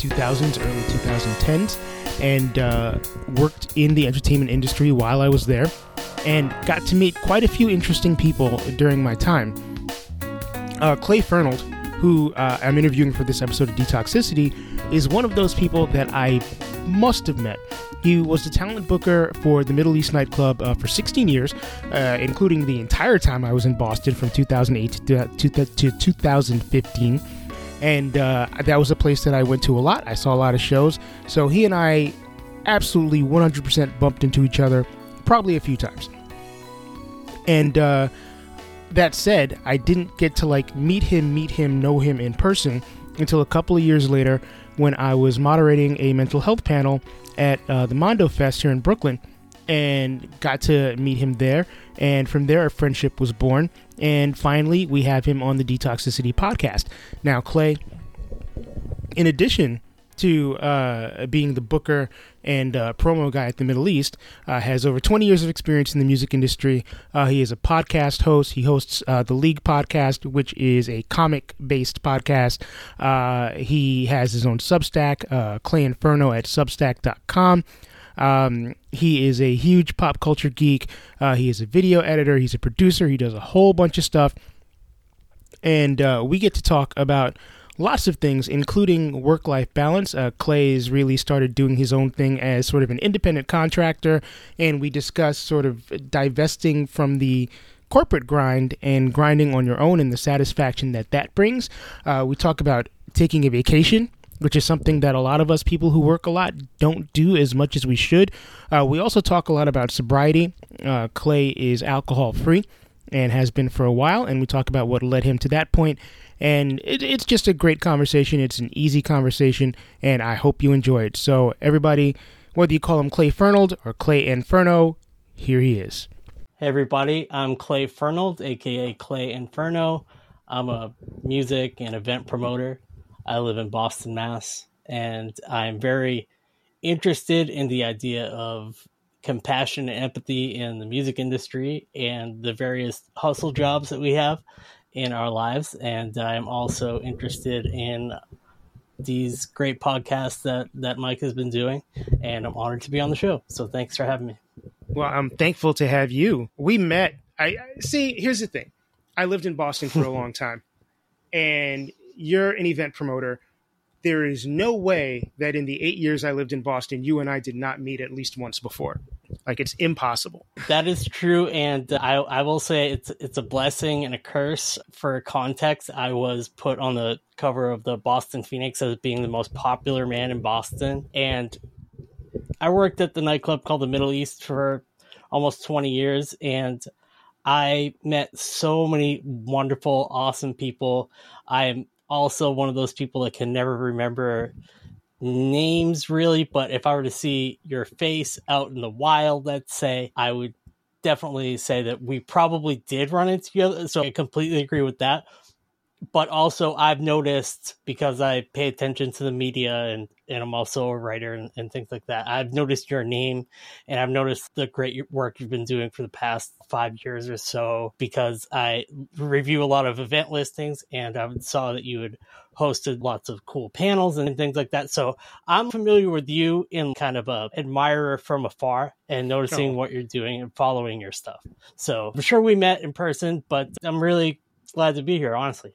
2000s, early 2010s, and uh, worked in the entertainment industry while I was there, and got to meet quite a few interesting people during my time. Uh, Clay Fernald, who uh, I'm interviewing for this episode of Detoxicity, is one of those people that I must have met. He was the talent booker for the Middle East nightclub uh, for 16 years, uh, including the entire time I was in Boston from 2008 to, to, to 2015 and uh, that was a place that I went to a lot. I saw a lot of shows, so he and I absolutely 100% bumped into each other probably a few times. And uh, that said, I didn't get to like meet him, meet him, know him in person until a couple of years later when I was moderating a mental health panel at uh, the Mondo Fest here in Brooklyn and got to meet him there. And from there, a friendship was born. And finally, we have him on the Detoxicity podcast. Now, Clay, in addition to uh, being the booker and uh, promo guy at the Middle East, uh, has over 20 years of experience in the music industry. Uh, he is a podcast host. He hosts uh, the League podcast, which is a comic based podcast. Uh, he has his own Substack, Clay Inferno at substack.com. Um, he is a huge pop culture geek. Uh, he is a video editor. He's a producer. He does a whole bunch of stuff. And uh, we get to talk about lots of things, including work life balance. Uh, Clay's really started doing his own thing as sort of an independent contractor. And we discuss sort of divesting from the corporate grind and grinding on your own and the satisfaction that that brings. Uh, we talk about taking a vacation which is something that a lot of us people who work a lot don't do as much as we should. Uh, we also talk a lot about sobriety. Uh, Clay is alcohol free and has been for a while, and we talk about what led him to that point. And it, it's just a great conversation. It's an easy conversation, and I hope you enjoy it. So, everybody, whether you call him Clay Fernald or Clay Inferno, here he is. Hey, everybody, I'm Clay Fernald, aka Clay Inferno. I'm a music and event promoter I live in Boston, Mass, and I'm very interested in the idea of compassion and empathy in the music industry and the various hustle jobs that we have in our lives. And I'm also interested in these great podcasts that, that Mike has been doing. And I'm honored to be on the show. So thanks for having me. Well, I'm thankful to have you. We met. I see. Here's the thing. I lived in Boston for a long time, and you're an event promoter. There is no way that in the eight years I lived in Boston, you and I did not meet at least once before. Like it's impossible. That is true, and I I will say it's it's a blessing and a curse. For context, I was put on the cover of the Boston Phoenix as being the most popular man in Boston, and I worked at the nightclub called the Middle East for almost 20 years, and I met so many wonderful, awesome people. I'm also one of those people that can never remember names really, but if I were to see your face out in the wild, let's say, I would definitely say that we probably did run into each other. So I completely agree with that. But also I've noticed because I pay attention to the media and, and I'm also a writer and, and, things like that. I've noticed your name and I've noticed the great work you've been doing for the past five years or so because I review a lot of event listings and I saw that you had hosted lots of cool panels and things like that. So I'm familiar with you in kind of a admirer from afar and noticing oh. what you're doing and following your stuff. So I'm sure we met in person, but I'm really glad to be here, honestly.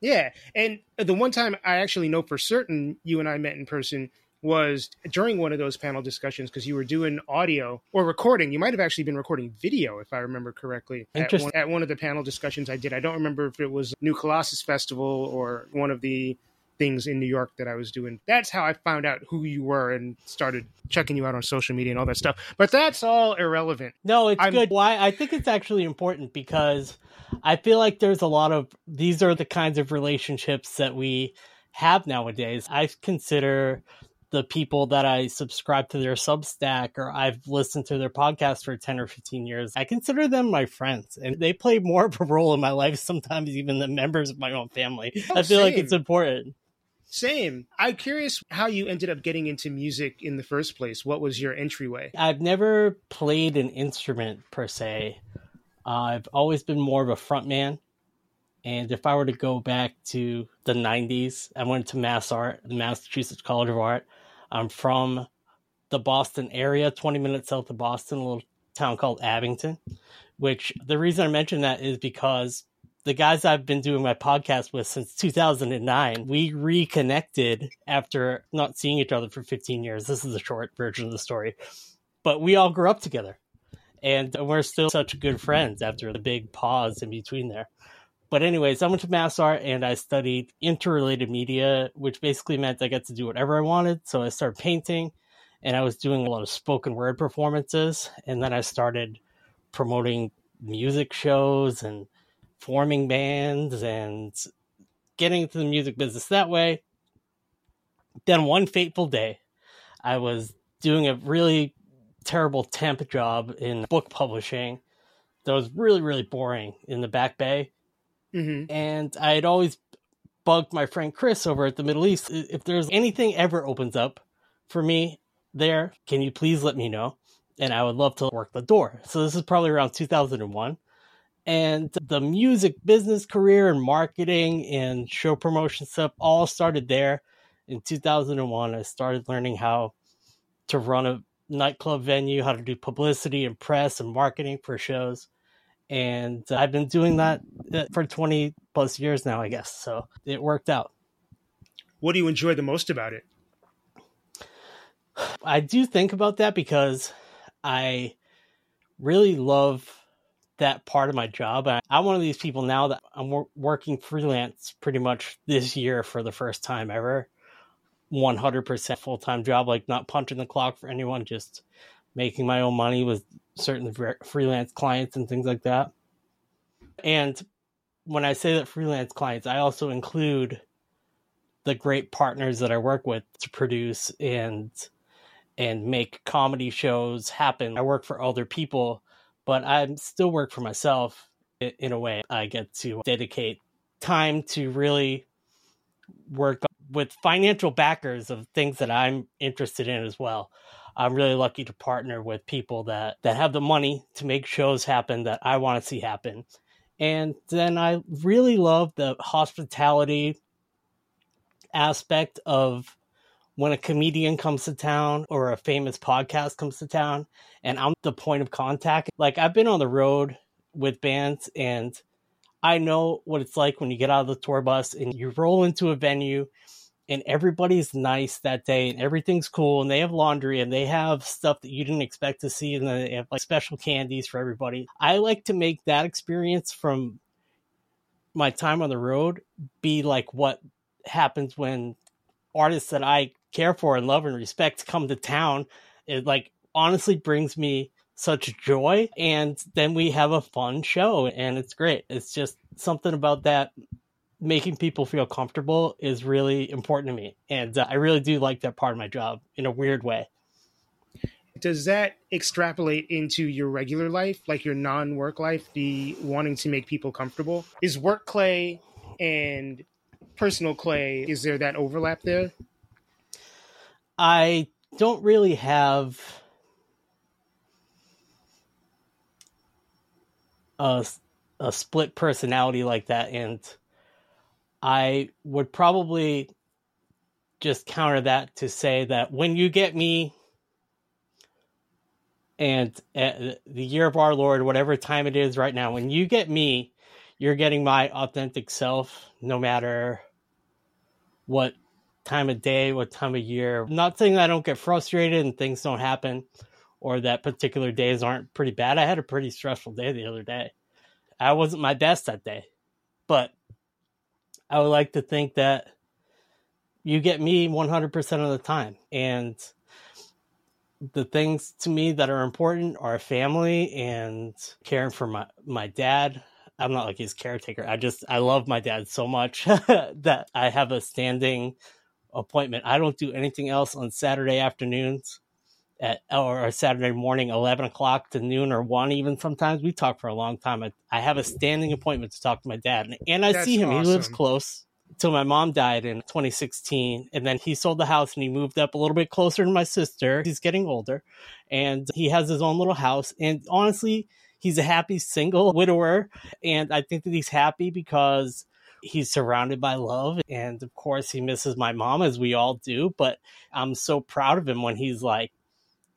Yeah, and the one time I actually know for certain you and I met in person was during one of those panel discussions because you were doing audio or recording. You might have actually been recording video, if I remember correctly, at one, at one of the panel discussions I did. I don't remember if it was New Colossus Festival or one of the things in New York that I was doing. That's how I found out who you were and started checking you out on social media and all that stuff. But that's all irrelevant. No, it's I'm, good. Why? I think it's actually important because I feel like there's a lot of these are the kinds of relationships that we have nowadays. I consider the people that I subscribe to their Substack or I've listened to their podcast for 10 or 15 years, I consider them my friends and they play more of a role in my life sometimes even than members of my own family. Oh, I feel same. like it's important. Same. I'm curious how you ended up getting into music in the first place. What was your entryway? I've never played an instrument per se. Uh, I've always been more of a frontman. And if I were to go back to the 90s, I went to Mass Art, the Massachusetts College of Art. I'm from the Boston area, 20 minutes south of Boston, a little town called Abington. Which the reason I mention that is because the guys I've been doing my podcast with since 2009, we reconnected after not seeing each other for 15 years. This is the short version of the story. But we all grew up together. And we're still such good friends after the big pause in between there. But anyways, I went to Mass Art and I studied interrelated media, which basically meant I got to do whatever I wanted. So I started painting and I was doing a lot of spoken word performances. And then I started promoting music shows and forming bands and getting into the music business that way. Then one fateful day, I was doing a really terrible temp job in book publishing that was really, really boring in the Back Bay. Mm-hmm. And I had always bugged my friend Chris over at the Middle East. If there's anything ever opens up for me there, can you please let me know? And I would love to work the door. So this is probably around 2001 and the music business career and marketing and show promotion stuff all started there in 2001 i started learning how to run a nightclub venue how to do publicity and press and marketing for shows. And i've been doing that for 20 plus years now i guess. So it worked out. What do you enjoy the most about it? I do think about that because i really love that part of my job. I, am one of these people now that I'm wor- working freelance pretty much this year for the first time ever. 100% full time job, like not punching the clock for anyone, just making my own money with certain freelance clients and things like that. And when I say that freelance clients, I also include the great partners that I work with to produce and and make comedy shows happen. I work for other people but I still work for myself in a way. I get to dedicate time to really work with financial backers of things that I'm interested in as well. I'm really lucky to partner with people that that have the money to make shows happen that I want to see happen. And then I really love the hospitality aspect of when a comedian comes to town or a famous podcast comes to town and I'm the point of contact. Like I've been on the road with bands and I know what it's like when you get out of the tour bus and you roll into a venue and everybody's nice that day and everything's cool and they have laundry and they have stuff that you didn't expect to see and then they have like special candies for everybody. I like to make that experience from my time on the road be like what happens when artists that I care for and love and respect come to town. It like honestly brings me such joy and then we have a fun show and it's great. It's just something about that making people feel comfortable is really important to me and uh, I really do like that part of my job in a weird way. Does that extrapolate into your regular life, like your non-work life, the wanting to make people comfortable? Is work clay and personal clay, is there that overlap there? I don't really have a, a split personality like that. And I would probably just counter that to say that when you get me and uh, the year of our Lord, whatever time it is right now, when you get me, you're getting my authentic self, no matter what time of day, what time of year. Not saying I don't get frustrated and things don't happen or that particular days aren't pretty bad. I had a pretty stressful day the other day. I wasn't my best that day, but I would like to think that you get me 100% of the time. And the things to me that are important are family and caring for my, my dad. I'm not like his caretaker. I just, I love my dad so much that I have a standing appointment. I don't do anything else on Saturday afternoons at or Saturday morning, eleven o'clock to noon or one. Even sometimes we talk for a long time. I, I have a standing appointment to talk to my dad, and, and I That's see him. Awesome. He lives close. Till my mom died in 2016, and then he sold the house and he moved up a little bit closer to my sister. He's getting older, and he has his own little house. And honestly, he's a happy single widower, and I think that he's happy because he's surrounded by love and of course he misses my mom as we all do but i'm so proud of him when he's like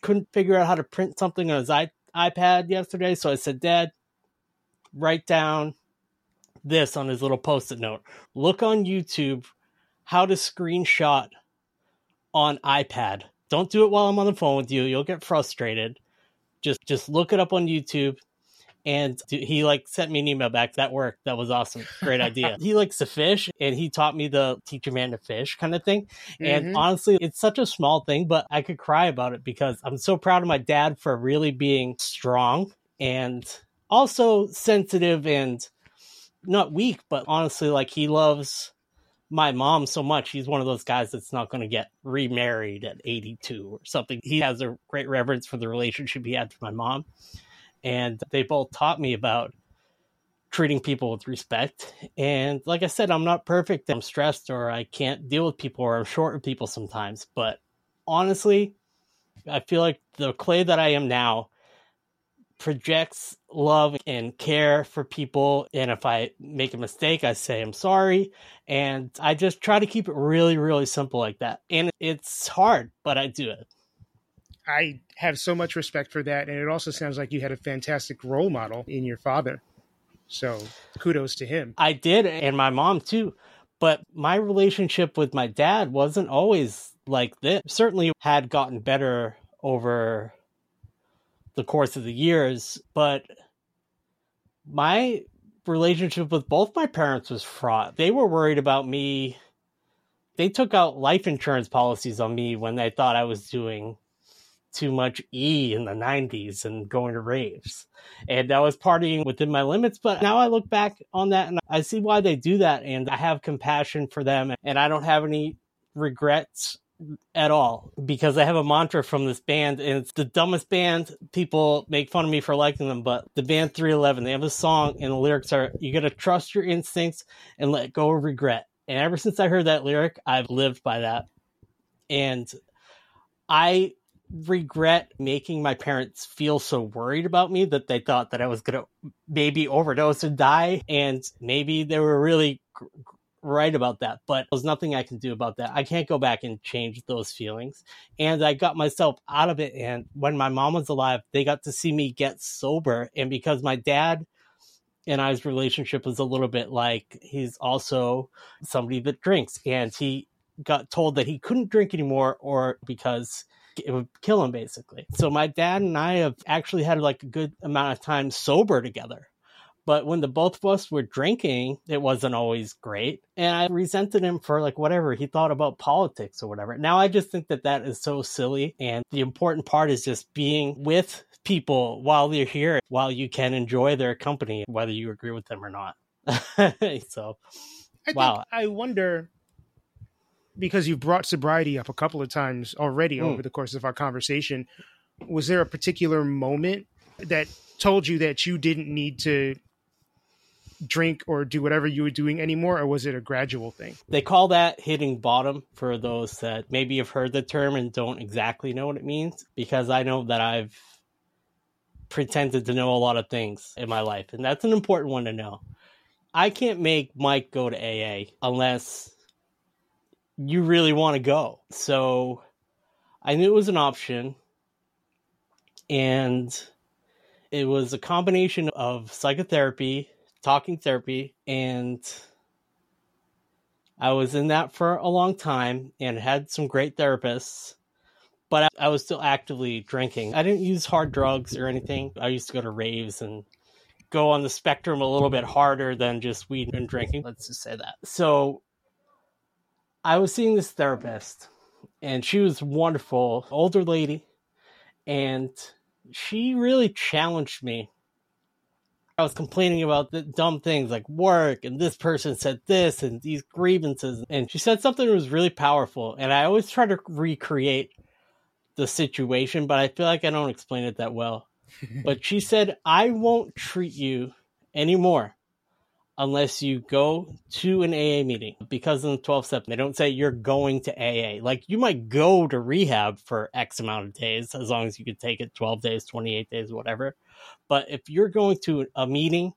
couldn't figure out how to print something on his ipad yesterday. So i said dad write down this on his little post-it note. Look on youtube how to screenshot on ipad. Don't do it while i'm on the phone with you. You'll get frustrated. Just just look it up on youtube and he like sent me an email back that worked. That was awesome. Great idea. He likes to fish and he taught me the teach man to fish kind of thing. Mm-hmm. and honestly it's such a small thing but i could cry about it because i'm so proud of my dad for really being strong and also sensitive and not weak but honestly like he loves my mom so much. He's one of those guys that's not going to get remarried at 82 or something. He has a great reverence for the relationship he had with my mom and they both taught me about treating people with respect. And like I said, I'm not perfect. I'm stressed or I can't deal with people or I'm short with people sometimes. But honestly, I feel like the clay that I am now projects love and care for people. And if I make a mistake, I say I'm sorry. And I just try to keep it really, really simple like that. And it's hard, but I do it. I have so much respect for that. And it also sounds like you had a fantastic role model in your father. So kudos to him. I did, and my mom too. But my relationship with my dad wasn't always like this. Certainly had gotten better over the course of the years, but my relationship with both my parents was fraught. They were worried about me. They took out life insurance policies on me when they thought I was doing too much E in the 90s and going to raves. And I was partying within my limits. But now I look back on that and I see why they do that. And I have compassion for them. And I don't have any regrets at all because I have a mantra from this band and it's the dumbest band. People make fun of me for liking them, but the band 311, they have a song and the lyrics are you got to trust your instincts and let go of regret. And ever since I heard that lyric, I've lived by that. And I regret making my parents feel so worried about me that they thought that I was going to maybe overdose and die. And maybe they were really right about that, but there's nothing I can do about that. I can't go back and change those feelings. And I got myself out of it. And when my mom was alive, they got to see me get sober. And because my dad, and I's relationship was a little bit like he's also somebody that drinks and he got told that he couldn't drink anymore or because it would kill him basically. So my dad and I have actually had like a good amount of time sober together. But when the both of us were drinking, it wasn't always great. And I resented him for like whatever he thought about politics or whatever. Now I just think that that is so silly. And the important part is just being with people while they're here, while you can enjoy their company, whether you agree with them or not. so, I wow. I wonder because you've brought sobriety up a couple of times already mm. over the course of our conversation, was there a particular moment that told you that you didn't need to drink or do whatever you were doing anymore, or was it a gradual thing? They call that hitting bottom for those that maybe have heard the term and don't exactly know what it means, because I know that I've pretended to know a lot of things in my life, and that's an important one to know. I can't make Mike go to AA unless you really want to go. So I knew it was an option, and it was a combination of psychotherapy, talking therapy, and I was in that for a long time and had some great therapists, but I was still actively drinking. I didn't use hard drugs or anything. I used to go to raves and go on the spectrum a little bit harder than just weed and drinking. Let's just say that. So I was seeing this therapist, and she was wonderful, older lady, and she really challenged me. I was complaining about the dumb things like work and this person said this and these grievances. And she said something that was really powerful. And I always try to recreate the situation, but I feel like I don't explain it that well. but she said, I won't treat you anymore unless you go to an AA meeting because in the 12 step, they don't say you're going to AA. Like you might go to rehab for X amount of days as long as you can take it 12 days, 28 days, whatever. But if you're going to a meeting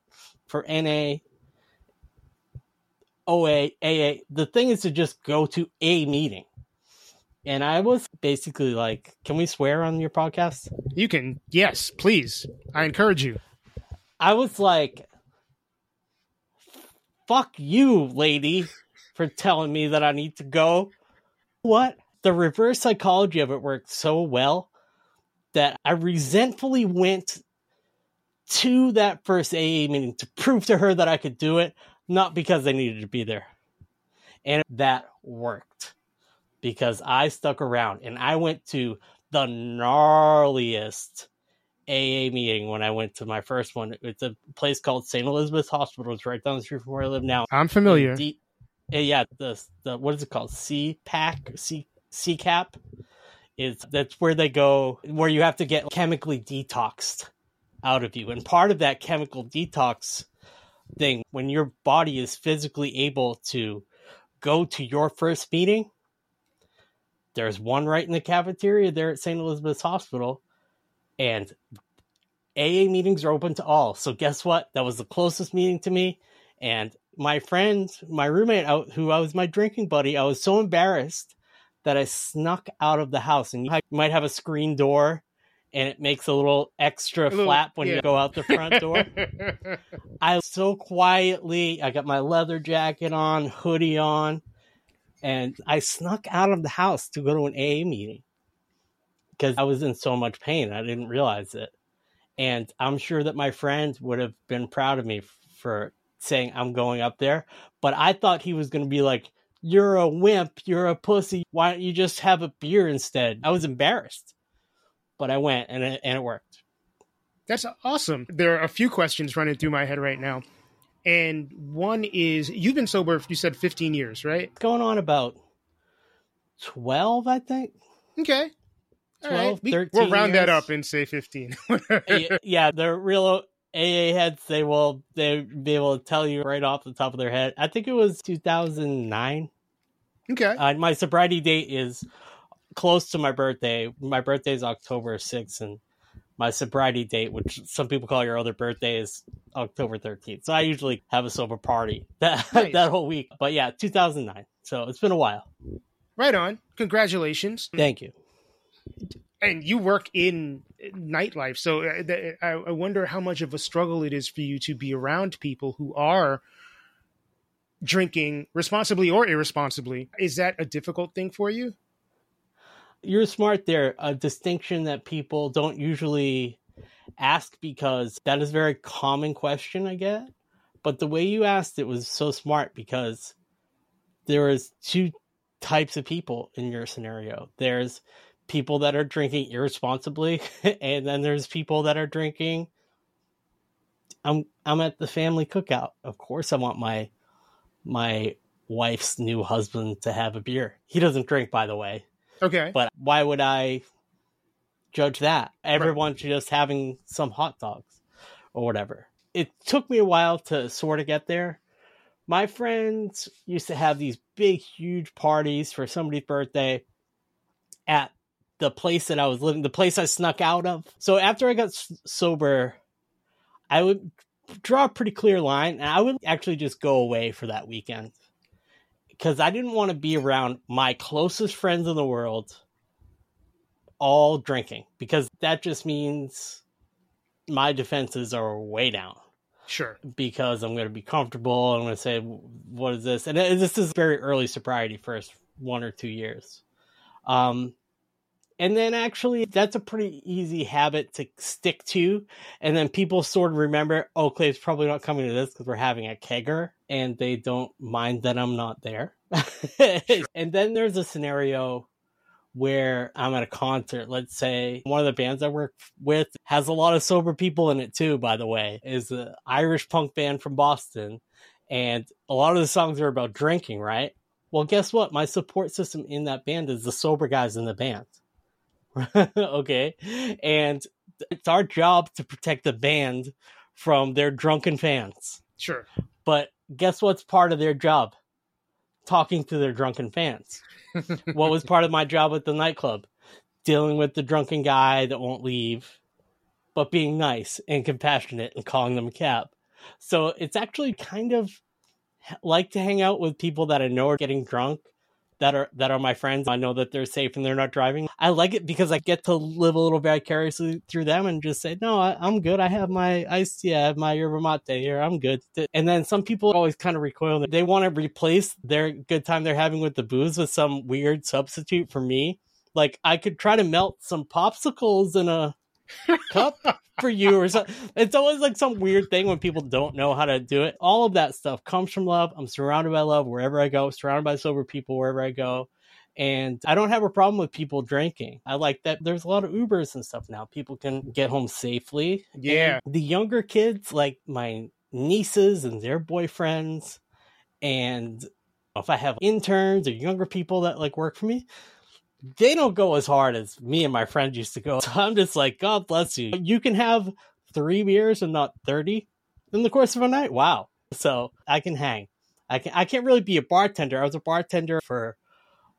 for NA, OA, AA, the thing is to just go to a meeting. And I was basically like, can we swear on your podcast? You can, yes, please. I encourage you. I was like, fuck you, lady, for telling me that I need to go. What? The reverse psychology of it worked so well that I resentfully went to that first AA meeting to prove to her that I could do it, not because I needed to be there. And that worked because I stuck around and I went to the gnarliest AA meeting when I went to my first one. It's a place called St. Elizabeth's Hospital. It's right down the street from where I live now. I'm familiar. D- eh, yeah, the the what is it called? CPAC, C CCAP. Is that's where they go where you have to get chemically detoxed out of you, and part of that chemical detox thing when your body is physically able to go to your first meeting. There's one right in the cafeteria there at St. Elizabeth's Hospital and AA meetings are open to all. So guess what? That was the closest meeting to me. And my friend, my roommate, who I was my drinking buddy, I was so embarrassed that I snuck out of the house. And you might have a screen door, and it makes a little extra a little, flap when yeah. you go out the front door. I so quietly, I got my leather jacket on, hoodie on, and I snuck out of the house to go to an AA meeting because I was in so much pain. I didn't realize it. And I'm sure that my friends would have been proud of me for saying I'm going up there. But I thought he was going to be like, You're a wimp. You're a pussy. Why don't you just have a beer instead? I was embarrassed. But I went and it, and it worked. That's awesome. There are a few questions running through my head right now. And one is you've been sober, you said 15 years, right? Going on about 12, I think. Okay. 12, right. 13 We'll round years. that up and say 15. yeah, the real AA heads, they will they be able to tell you right off the top of their head. I think it was 2009. Okay. Uh, my sobriety date is close to my birthday. My birthday is October 6th, and my sobriety date, which some people call your other birthday, is October 13th. So I usually have a sober party that nice. that whole week. But yeah, 2009. So it's been a while. Right on. Congratulations. Thank you and you work in nightlife so uh, i wonder how much of a struggle it is for you to be around people who are drinking responsibly or irresponsibly. Is that a difficult thing for you? You're smart there. A distinction that people don't usually ask because that is a very common question i get. But the way you asked it was so smart because there is two types of people in your scenario. There's people that are drinking irresponsibly and then there's people that are drinking I'm I'm at the family cookout. Of course I want my my wife's new husband to have a beer. He doesn't drink by the way. Okay. But why would I judge that? Everyone's right. just having some hot dogs or whatever. it took me a while to sort of get there. My friends used to have these big, huge parties for somebody's birthday at the place that I was living, the place I snuck out of. So after I got s- sober, I would draw a pretty clear line and I would actually just go away for that weekend because I didn't want to be around my closest friends in the world all drinking because that just means my defenses are way down Sure. because I'm going to be comfortable. I'm going to say, what is this? And this is very early sobriety, first one or two years. Um, and then actually, that's a pretty easy habit to stick to. And then people sort of remember, oh, Clay's probably not coming to this because we're having a kegger and they don't mind that I'm not there. and then there's a scenario where I'm at a concert. Let's say one of the bands I work with has a lot of sober people in it too, by the way, is an Irish punk band from Boston. And a lot of the songs are about drinking, right? Well, guess what? My support system in that band is the sober guys in the band. okay. And it's our job to protect the band from their drunken fans. Sure. But guess what's part of their job? Talking to their drunken fans. what was part of my job at the nightclub? Dealing with the drunken guy that won't leave, but being nice and compassionate and calling them a cab. So it's actually kind of like to hang out with people that I know are getting drunk that are that are my friends. I know that they're safe and they're not driving. I like it because I get to live a little vicariously through them and just say, "No, I, I'm good. I have my iced tea. I have my yerba mate here. I'm good." And then some people always kind of recoil. They want to replace their good time they're having with the booze with some weird substitute for me. Like I could try to melt some popsicles in a cup for you or something. It's always like some weird thing when people don't know how to do it. All of that stuff comes from love. I'm surrounded by love wherever I go, surrounded by sober people wherever I go. And I don't have a problem with people drinking. I like that there's a lot of Ubers and stuff now. People can get home safely. Yeah. And the younger kids, like my nieces and their boyfriends, and if I have interns or younger people that like work for me, they don't go as hard as me and my friends used to go. So I'm just like, God bless you. You can have three beers and not 30 in the course of a night. Wow. So I can hang. I can I can't really be a bartender. I was a bartender for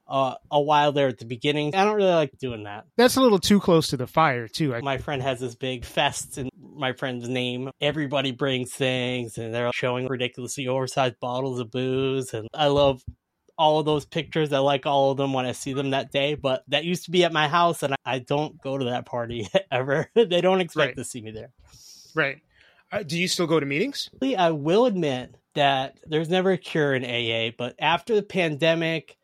uh, a while there at the beginning. I don't really like doing that. That's a little too close to the fire, too. I, My friend has this big fest in my friend's name. Everybody brings things and they're showing ridiculously oversized bottles of booze. And I love all of those pictures. I like all of them when I see them that day. But that used to be at my house and I don't go to that party ever. they don't expect Right. to see me there. right. Uh, do you still go to meetings? I will admit that there's never a cure in AA, but after the pandemic,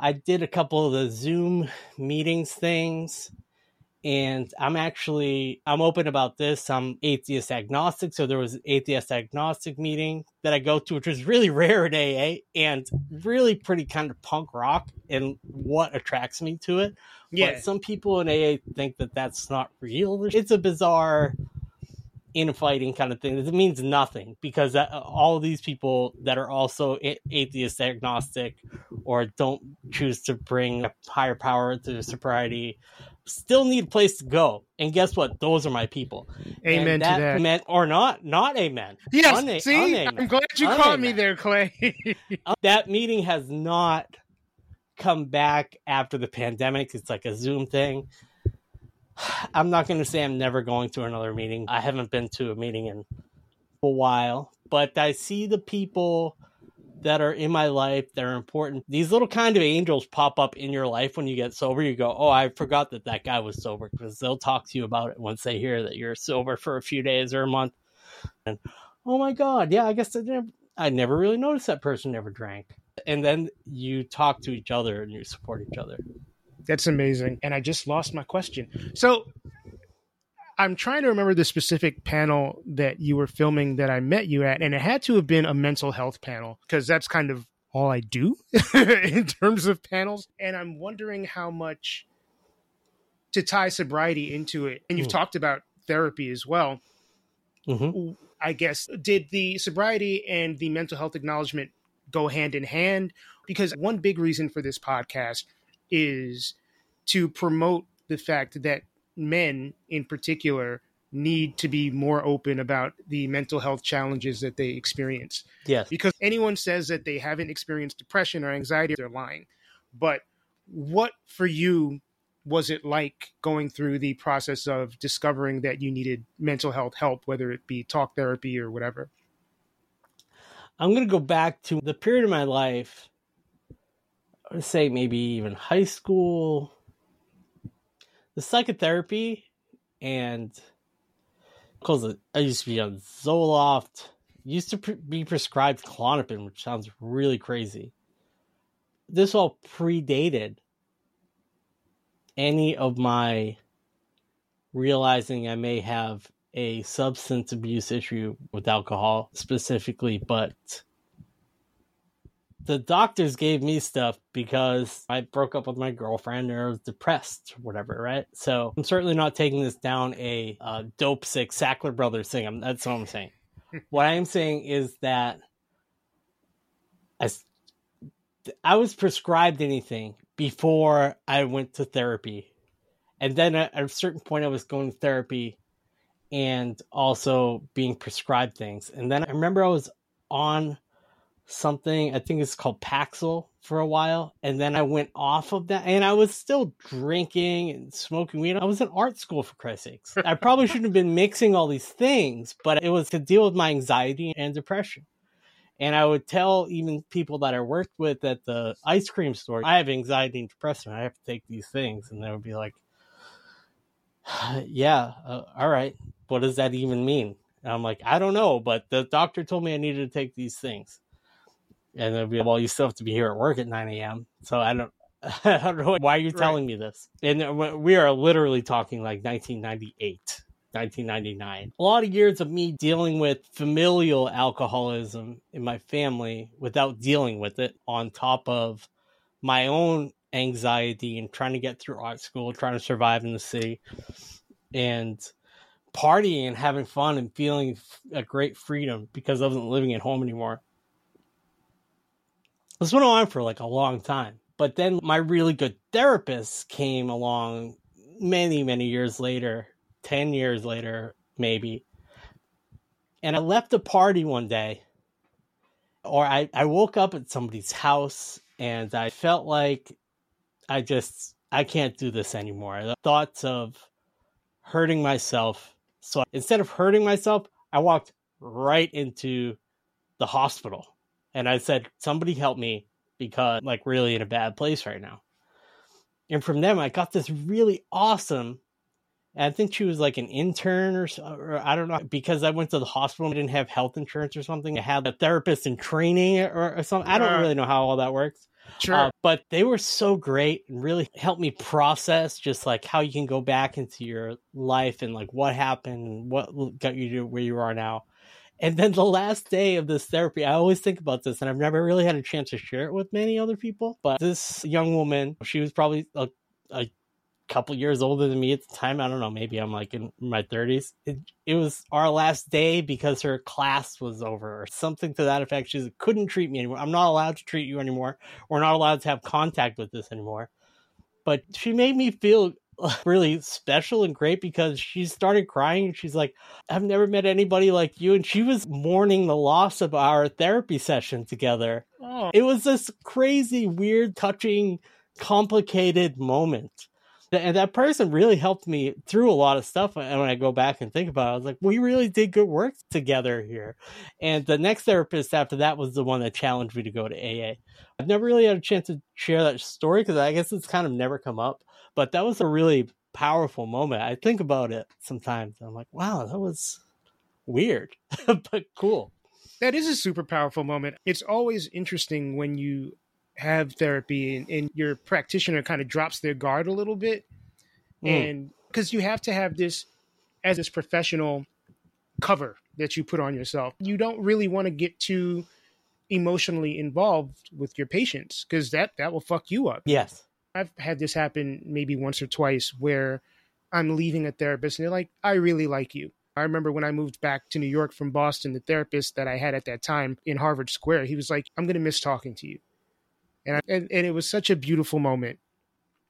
I did a couple of the Zoom meetings things. And I'm actually I'm open about this. I'm atheist agnostic, so there was an atheist agnostic meeting that I go to, which was really rare in AA and really pretty kind of punk rock and what attracts me to it. Yeah. But some people in AA think that that's not real. It's a bizarre infighting kind of thing. It means nothing because that, all these people that are also atheist, agnostic, or don't choose to bring a higher power to sobriety still need a place to go. And guess what? Those are my people. Amen And to that. Meant or not, not amen. Yes. Una- see, unamen. I'm glad you Unamen. caught me there, Clay. Uh, that meeting has not come back after the pandemic. It's like a Zoom thing. I'm not going to say I'm never going to another meeting. I haven't been to a meeting in a while, but I see the people that are in my life that are important. These little kind of angels pop up in your life when you get sober. You go, "Oh, I forgot that that guy was sober," because they'll talk to you about it once they hear that you're sober for a few days or a month. And oh my god, yeah, I guess I never, I never really noticed that person never drank. And then you talk to each other and you support each other. That's amazing. And I just lost my question. So I'm trying to remember the specific panel that you were filming that I met you at, and it had to have been a mental health panel because that's kind of all I do in terms of panels. And I'm wondering how much to tie sobriety into it. And you've Mm. talked about therapy as well. hmm I guess did the sobriety and the mental health acknowledgement go hand in hand? Because one big reason for this podcast is to promote the fact that men in particular need to be more open about the mental health challenges that they experience. Yes. Because anyone says that they haven't experienced depression or anxiety, they're lying. But what for you was it like going through the process of discovering that you needed mental health help, whether it be talk therapy or whatever? I'm going to go back to the period of my life, I would say maybe even high school, the psychotherapy and because I used to be on Zoloft, used to pre- be prescribed Klonopin, which sounds really crazy. This all predated any of my realizing I may have a substance abuse issue with alcohol specifically, but the doctors gave me stuff because I broke up with my girlfriend or I was depressed or whatever, right? So I'm certainly not taking this down a uh, dope sick Sackler Brothers thing. I'm, that's what I'm saying. what I am saying is that I, I was prescribed anything before I went to therapy. And then at a certain point, I was going to therapy and also being prescribed things. And then I remember I was on something. I think it's called Paxil for a while, and then I went off of that, and I was still drinking and smoking weed. I was in art school for Christ's sakes. I probably shouldn't have been mixing all these things, but it was to deal with my anxiety and depression. And I would tell even people that I worked with at the ice cream store, I have anxiety and depression. I have to take these things, and they would be like, "Yeah, uh, all right. What does that even mean?" And I'm like, I don't know, but the doctor told me I needed to take these things and they'll be well you still have to be here at work at 9 a.m so i don't i don't know why you're telling right. me this and we are literally talking like 1998 1999 a lot of years of me dealing with familial alcoholism in my family without dealing with it on top of my own anxiety and trying to get through art school trying to survive in the city and partying and having fun and feeling a great freedom because I wasn't living at home anymore. This went on for like a long time. But then my really good therapist came along many, many years later, 10 years later, maybe. And I left a party one day, or I, I woke up at somebody's house and I felt like I just, I can't do this anymore. The thoughts of hurting myself. So instead of hurting myself, I walked right into the hospital and I said, "Somebody help me because I'm like really in a bad place right now." And from them, I got this really awesome. I think she was like an intern or, or I don't know because I went to the hospital and didn't have health insurance or something. I had a therapist in training or, or something. I don't really know how all that works. Sure. Uh, but they were so great and really helped me process just like how you can go back into your life and like what happened, what got you to where you are now. And then the last day of this therapy, I always think about this, and I've never really had a chance to share it with many other people. But this young woman, she was probably a, a couple years older than me at the time. I don't know, maybe I'm like in my 30s. It, it, was our last day because her class was over or something to that effect. She couldn't treat me anymore. I'm not allowed to treat you anymore. We're not allowed to have contact with this anymore. But she made me feel really special and great because she started crying and she's like, I've never met anybody like you. And she was mourning the loss of our therapy session together. Oh. It was this crazy, weird, touching, complicated moment. And that person really helped me through a lot of stuff. And when I go back and think about it, I was like, we really did good work together here. And the next therapist after that was the one that challenged me to go to AA. I've never really had a chance to share that story because I guess it's kind of never come up. But that was a really powerful moment. I think about it sometimes. I'm like, wow, that was weird, but cool. That is a super powerful moment. It's always interesting when you have therapy and, and your practitioner kind of drops their guard a little bit. Mm. And because you have to have this as this professional cover that you put on yourself. You don't really want to get too emotionally involved with your patients because that that will fuck you up. Yes. I've had this happen maybe once or twice where I'm leaving a therapist and they're like, I really like you. I remember when I moved back to New York from Boston, the therapist that I had at that time in Harvard Square, he was like, I'm going to miss talking to you. And, I, and, and it was such a beautiful moment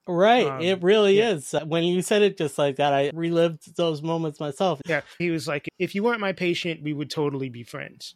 Right. Um, it really yeah. is. When you said it just like that, I relived those moments myself. Yeah, he was like, if you weren't my patient, we would totally be friends.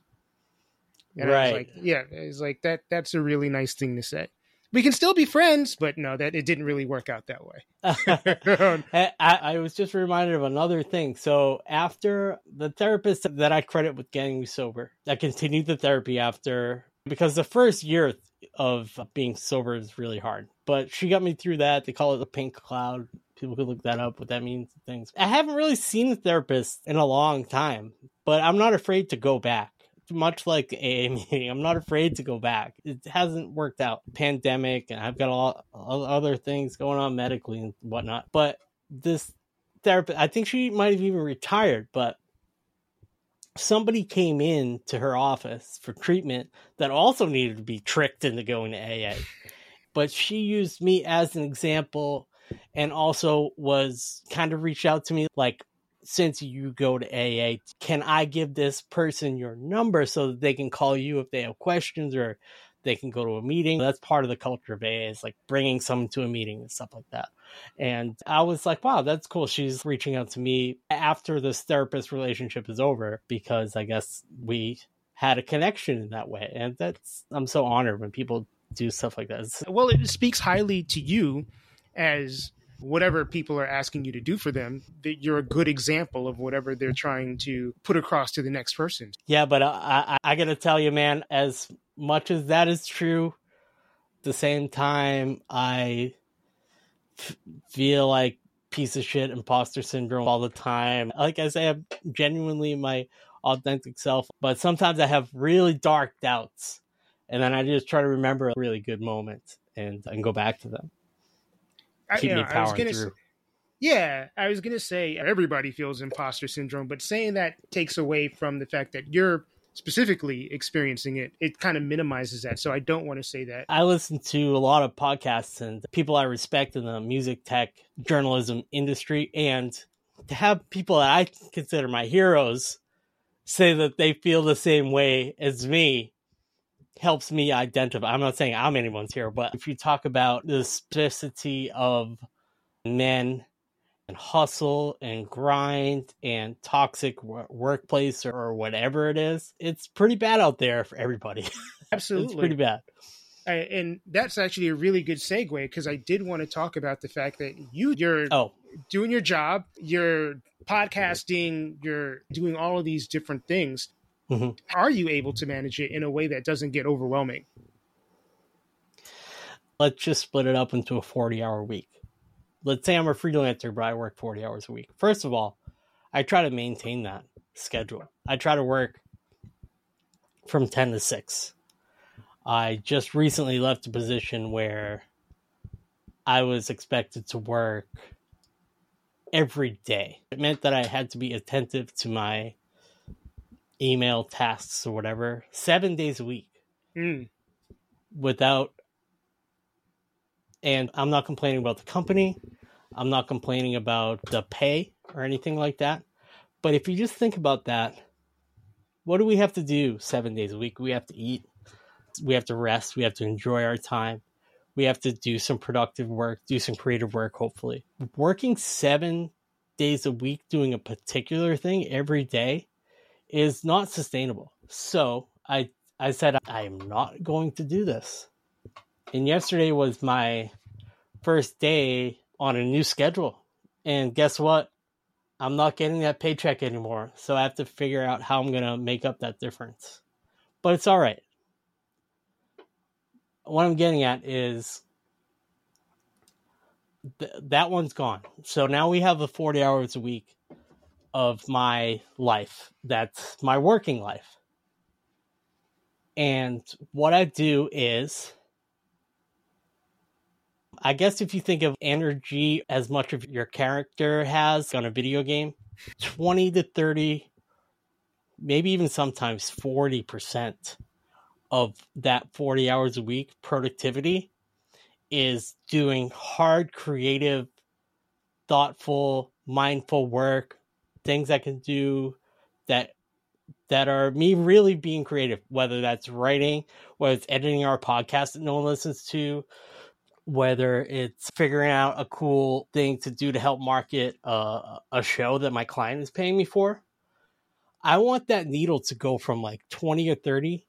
And I right. was like, yeah, it's like that. That's a really nice thing to say. We can still be friends, but no, that it didn't really work out that way. I, I was just reminded of another thing. So after the therapist that I credit with getting me sober, I continued the therapy after because the first year of being sober is really hard. But she got me through that. They call it the pink cloud. People could look that up, what that means things. I haven't really seen a therapist in a long time, but I'm not afraid to go back. Much like a meeting, I'm not afraid to go back. It hasn't worked out. Pandemic, and I've got a lot of other things going on medically and whatnot. But this therapist, I think she might have even retired, but somebody came in to her office for treatment that also needed to be tricked into going to AA. But she used me as an example and also was kind of reached out to me like, since you go to AA, can I give this person your number so that they can call you if they have questions or they can go to a meeting? That's part of the culture of AA is like bringing someone to a meeting and stuff like that. And I was like, wow, that's cool. She's reaching out to me after this therapist relationship is over because I guess we had a connection in that way. And that's, I'm so honored when people do stuff like that. Well, it speaks highly to you as whatever people are asking you to do for them, that you're a good example of whatever they're trying to put across to the next person. yeah, but I, I, I got to tell you, man, as much as that is true, the same time, I f- feel like piece of shit imposter syndrome all the time. Like I say, I'm genuinely my authentic self, but sometimes I have really dark doubts. And then I just try to remember a really good moment and, and go back to them. I, Keep you me know, I was gonna through. say, yeah, I was gonna say everybody feels imposter syndrome, but saying that takes away from the fact that you're specifically experiencing it. It kind of minimizes that. So I don't want to say that. I listen to a lot of podcasts and people I respect in the music tech journalism industry, and to have people that I consider my heroes say that they feel the same way as me helps me identify. I'm not saying I'm anyone's hero, but if you talk about the specificity of men and hustle and grind and toxic wo- workplace or whatever it is, it's pretty bad out there for everybody. it's Absolutely. pretty bad. I, and that's actually a really good segue because I did want to talk about the fact that you you're Oh, doing your job, you're podcasting, you're doing all of these different things. Mhm. Are you able to manage it in a way that doesn't get overwhelming? let's just split it up into a 40 hour week. Let's say I'm a freelancer, but I work 40 hours a week. First of all, I try to maintain that schedule. I try to work from 10 to 6. I just recently left a position where I was expected to work every day. It meant that I had to be attentive to my email tasks or whatever seven days a week Mm. without and I'm not complaining about the company. I'm not complaining about the pay or anything like that. But if you just think about that, what do we have to do 7 days a week? We have to eat. We have to rest, we have to enjoy our time. We have to do some productive work, do some creative work hopefully. Working 7 days a week doing a particular thing every day is not sustainable. So, I I said I am not going to do this. And yesterday was my first day on a new schedule. And guess what? I'm not getting that paycheck anymore. So I have to figure out how I'm going to make up that difference. But it's all right. What I'm getting at is th- that one's gone. So now we have the 40 hours a week of my life. That's my working life. And what I do is I guess if you think of energy as much of your character has on a video game, 20 to 30, maybe even sometimes 40% of that 40 hours a week productivity is doing hard, creative, thoughtful, mindful work, things I can do that that are me really being creative, whether that's writing, whether it's editing our podcast that no one listens to, whether it's figuring out a cool thing to do to help market a show that my client is paying me for. I want that needle to go from like 20 or 30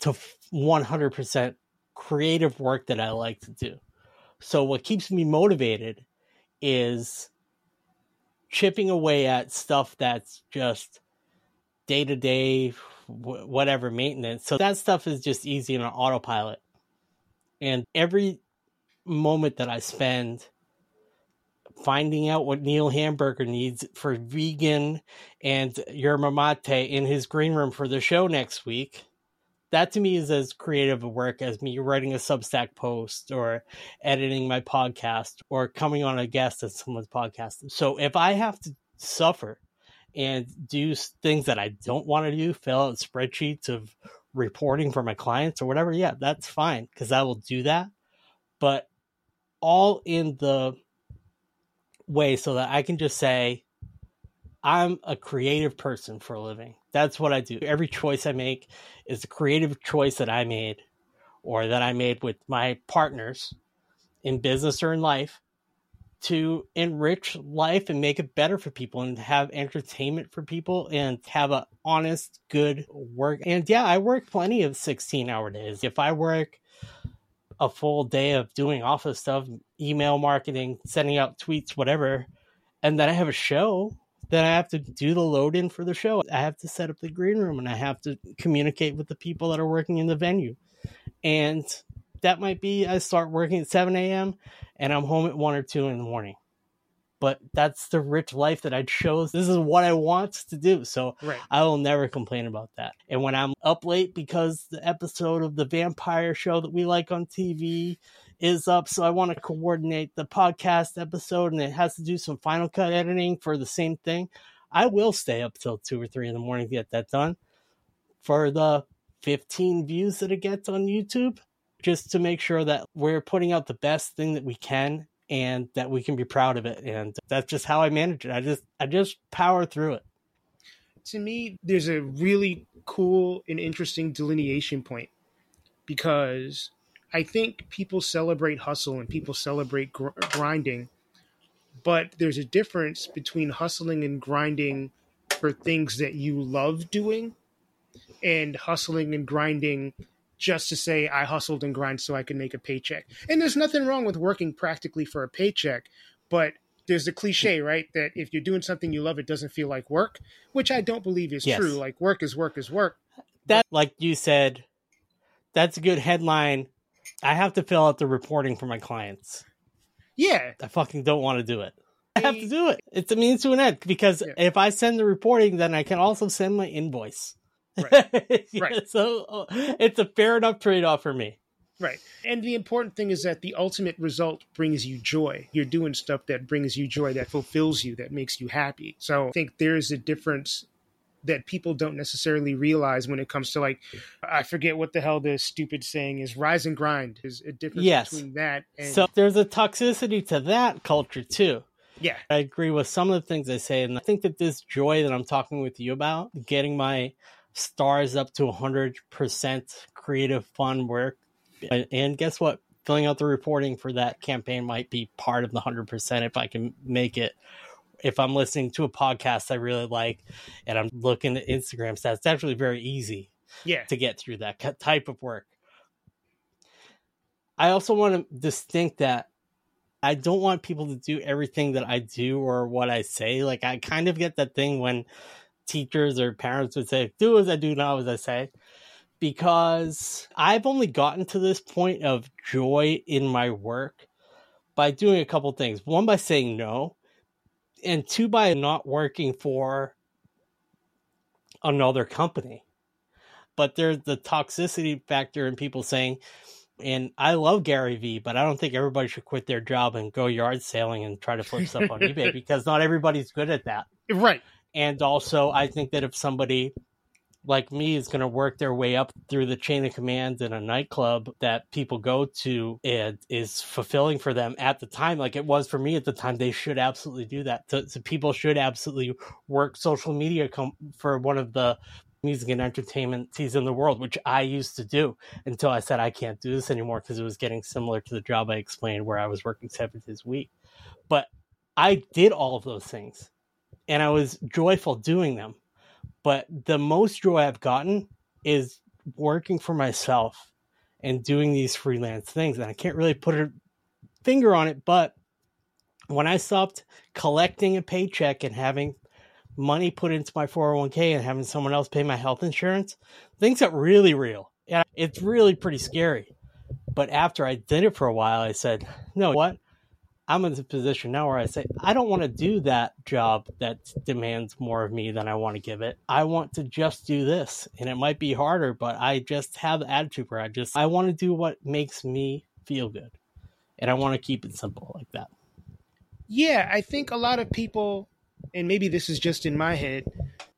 to 100% creative work that I like to do. So, what keeps me motivated is chipping away at stuff that's just day to day, whatever maintenance. So, that stuff is just easy in an autopilot. And every moment that I spend finding out what Neil Hamburger needs for vegan and yerba mate in his green room for the show next week. That to me is as creative a work as me writing a Substack post or editing my podcast or coming on a guest at someone's podcast. So if I have to suffer and do things that I don't want to do, fill out spreadsheets of reporting for my clients or whatever, yeah, that's fine because I will do that. But all in the way so that I can just say, I'm a creative person for a living. That's what I do. Every choice I make is a creative choice that I made or that I made with my partners in business or in life to enrich life and make it better for people and have entertainment for people and have a honest, good work. And yeah, I work plenty of 16 hour days. If I work a full day of doing office stuff, email marketing, sending out tweets, whatever, and then I have a show, then I have to do the load in for the show. I have to set up the green room and I have to communicate with the people that are working in the venue. And that might be I start working at 7 a.m. and I'm home at 1 or 2 in the morning but that's the rich life that I chose. This is what I want to do. So right. I will never complain about that. And when I'm up late because the episode of the vampire show that we like on TV is up, so I want to coordinate the podcast episode and it has to do some final cut editing for the same thing, I will stay up till two or three in the morning to get that done for the 15 views that it gets on YouTube just to make sure that we're putting out the best thing that we can and that we can be proud of it. And that's just how I manage it. I just I just power through it. To me, there's a really cool and interesting delineation point because I think people celebrate hustle and people celebrate gr- grinding, but there's a difference between hustling and grinding for things that you love doing and hustling and grinding just to say I hustled and grind so I could make a paycheck. And there's nothing wrong with working practically for a paycheck, but there's the cliche, right? That if you're doing something you love, it doesn't feel like work, which I don't believe is yes. true. Like work is work is work. That, like you said, that's a good headline. I have to fill out the reporting for my clients. Yeah. I fucking don't want to do it. I have to do it. It's a means to an end because yeah. if I send the reporting, then I can also send my invoice. Right. yeah, right. So uh, it's a fair enough trade off for me. Right. And the important thing is that the ultimate result brings you joy. You're doing stuff that brings you joy, that fulfills you, that makes you happy. So I think there's a difference that people don't necessarily realize when it comes to like I forget what the hell the stupid saying is rise and grind. is a difference yes. between that and So there's a toxicity to that culture too. Yeah. I agree with some of the things I say and I think that this joy that I'm talking with you about, getting my stars up to 100% creative fun work and guess what filling out the reporting for that campaign might be part of the 100% if i can make it if i'm listening to a podcast i really like and i'm looking at instagram stats it's actually very easy yeah to get through that type of work i also want to distinct that i don't want people to do everything that i do or what i say like i kind of get that thing when teachers or parents would say, do as I do, not as I say. Because I've only gotten to this point of joy in my work by doing a couple things. One, by saying no, and two, by not working for another company. But there's the toxicity factor in people saying, and I love Gary Vee, but I don't think everybody should quit their job and go yard sailing and try to flip stuff on eBay because not everybody's good at that. Right. And also, I think that if somebody like me is going to work their way up through the chain of command in a nightclub that people go to and is fulfilling for them at the time, like it was for me at the time, they should absolutely do that. So, so people should absolutely work social media com- for one of the music and entertainment in the world, which I used to do until I said I can't do this anymore because it was getting similar to the job I explained where I was working seven days a week. But I did all of those things and I was joyful doing them. But the most joy I've gotten is working for myself and doing these freelance things. And I can't really put a finger on it, but when I stopped collecting a paycheck and having money put into my 401k and having someone else pay my health insurance, things got really real. Yeah, it's really pretty scary. But after I did it for a while, I said, no, what? I'm in a position now where I say, I don't want to do that job that demands more of me than I want to give it. I want to just do this. And it might be harder, but I just have the attitude where I just, I want to do what makes me feel good. And I want to keep it simple like that. Yeah, I think a lot of people, and maybe this is just in my head,